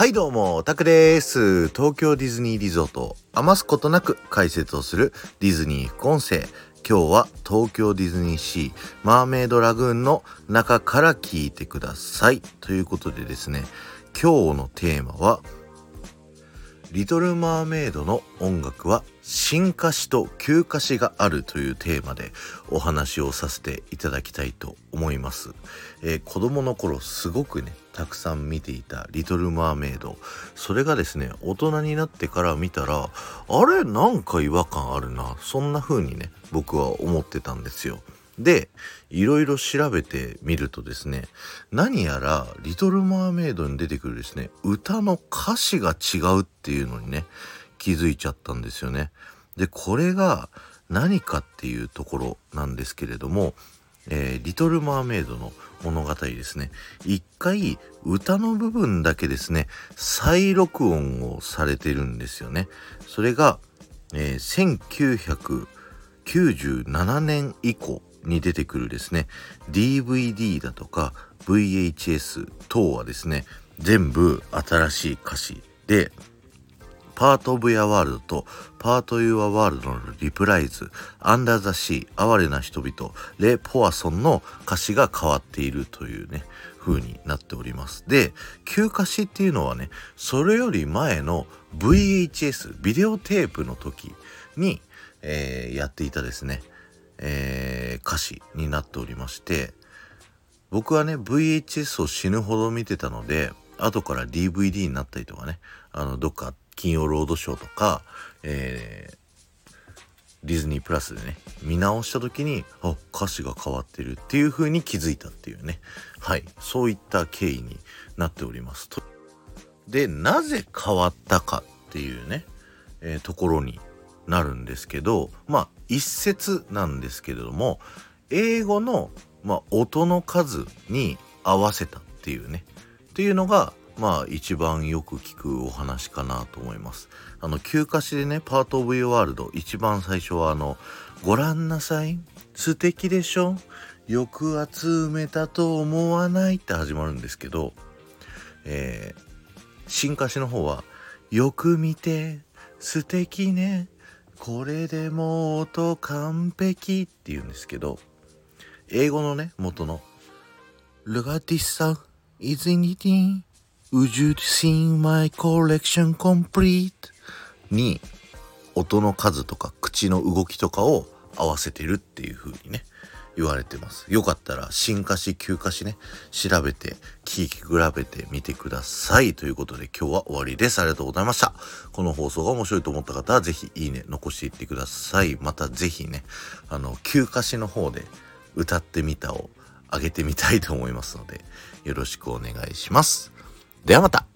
はいどうも、タクです。東京ディズニーリゾートを余すことなく解説をするディズニー副音声。今日は東京ディズニーシーマーメイドラグーンの中から聞いてください。ということでですね、今日のテーマはリトル・マーメイドの音楽は新歌詞と旧歌詞があるというテーマでお話をさせていただきたいと思います、えー、子供の頃すごくねたくさん見ていたリトル・マーメイド。それがですね大人になってから見たらあれ？なんか違和感あるな。そんな風にね僕は思ってたんですよ。で、いろいろ調べてみるとですね、何やら、リトル・マーメイドに出てくるですね、歌の歌詞が違うっていうのにね、気づいちゃったんですよね。で、これが何かっていうところなんですけれども、えー、リトル・マーメイドの物語ですね。一回歌の部分だけですね、再録音をされてるんですよね。それが、えー、1997年以降に出てくるですね DVD だとか VHS 等はですね全部新しい歌詞でパート・オブ・ヤ・ワールドとパート・ユア・ワールドのリプライズ、アンダー・ザ・シー、哀れな人々、レ・ポワソンの歌詞が変わっているというね、風になっております。で、旧歌詞っていうのはね、それより前の VHS、ビデオテープの時に、えー、やっていたですね、えー、歌詞になっておりまして僕はね VHS を死ぬほど見てたので後から DVD になったりとかねあのどっか金曜ロードショーとか、えー、ディズニープラスでね見直した時にあ歌詞が変わってるっていう風に気づいたっていうね。はい。そういった経緯になっております。とでなぜ変わったかっていうね、えー、ところになるんですけどまあ一節なんですけれども英語の、まあ、音の数に合わせたっていうねっていうのがまあ一番よく聞くお話かなと思います。あの休暇詞でね「パート・オブ・ユー・ワールド」一番最初はあの「ご覧なさい素敵でしょ抑圧埋めたと思わない」って始まるんですけど、えー、新歌詞の方は「よく見て素敵ねこれでもう音完璧って言うんですけど、英語のね、元の Look at this song, isn't it in? Would you see my collection complete? に音の数とか口の動きとかを合わせてるっていう風にね、言われてます。よかったら新歌詞、旧歌詞ね、調べて、聞き比べてみてください。ということで今日は終わりです。ありがとうございました。この放送が面白いと思った方はぜひいいね残していってください。またぜひね、あの、旧歌詞の方で歌ってみたを上げてみたいと思いますので、よろしくお願いします。ではまた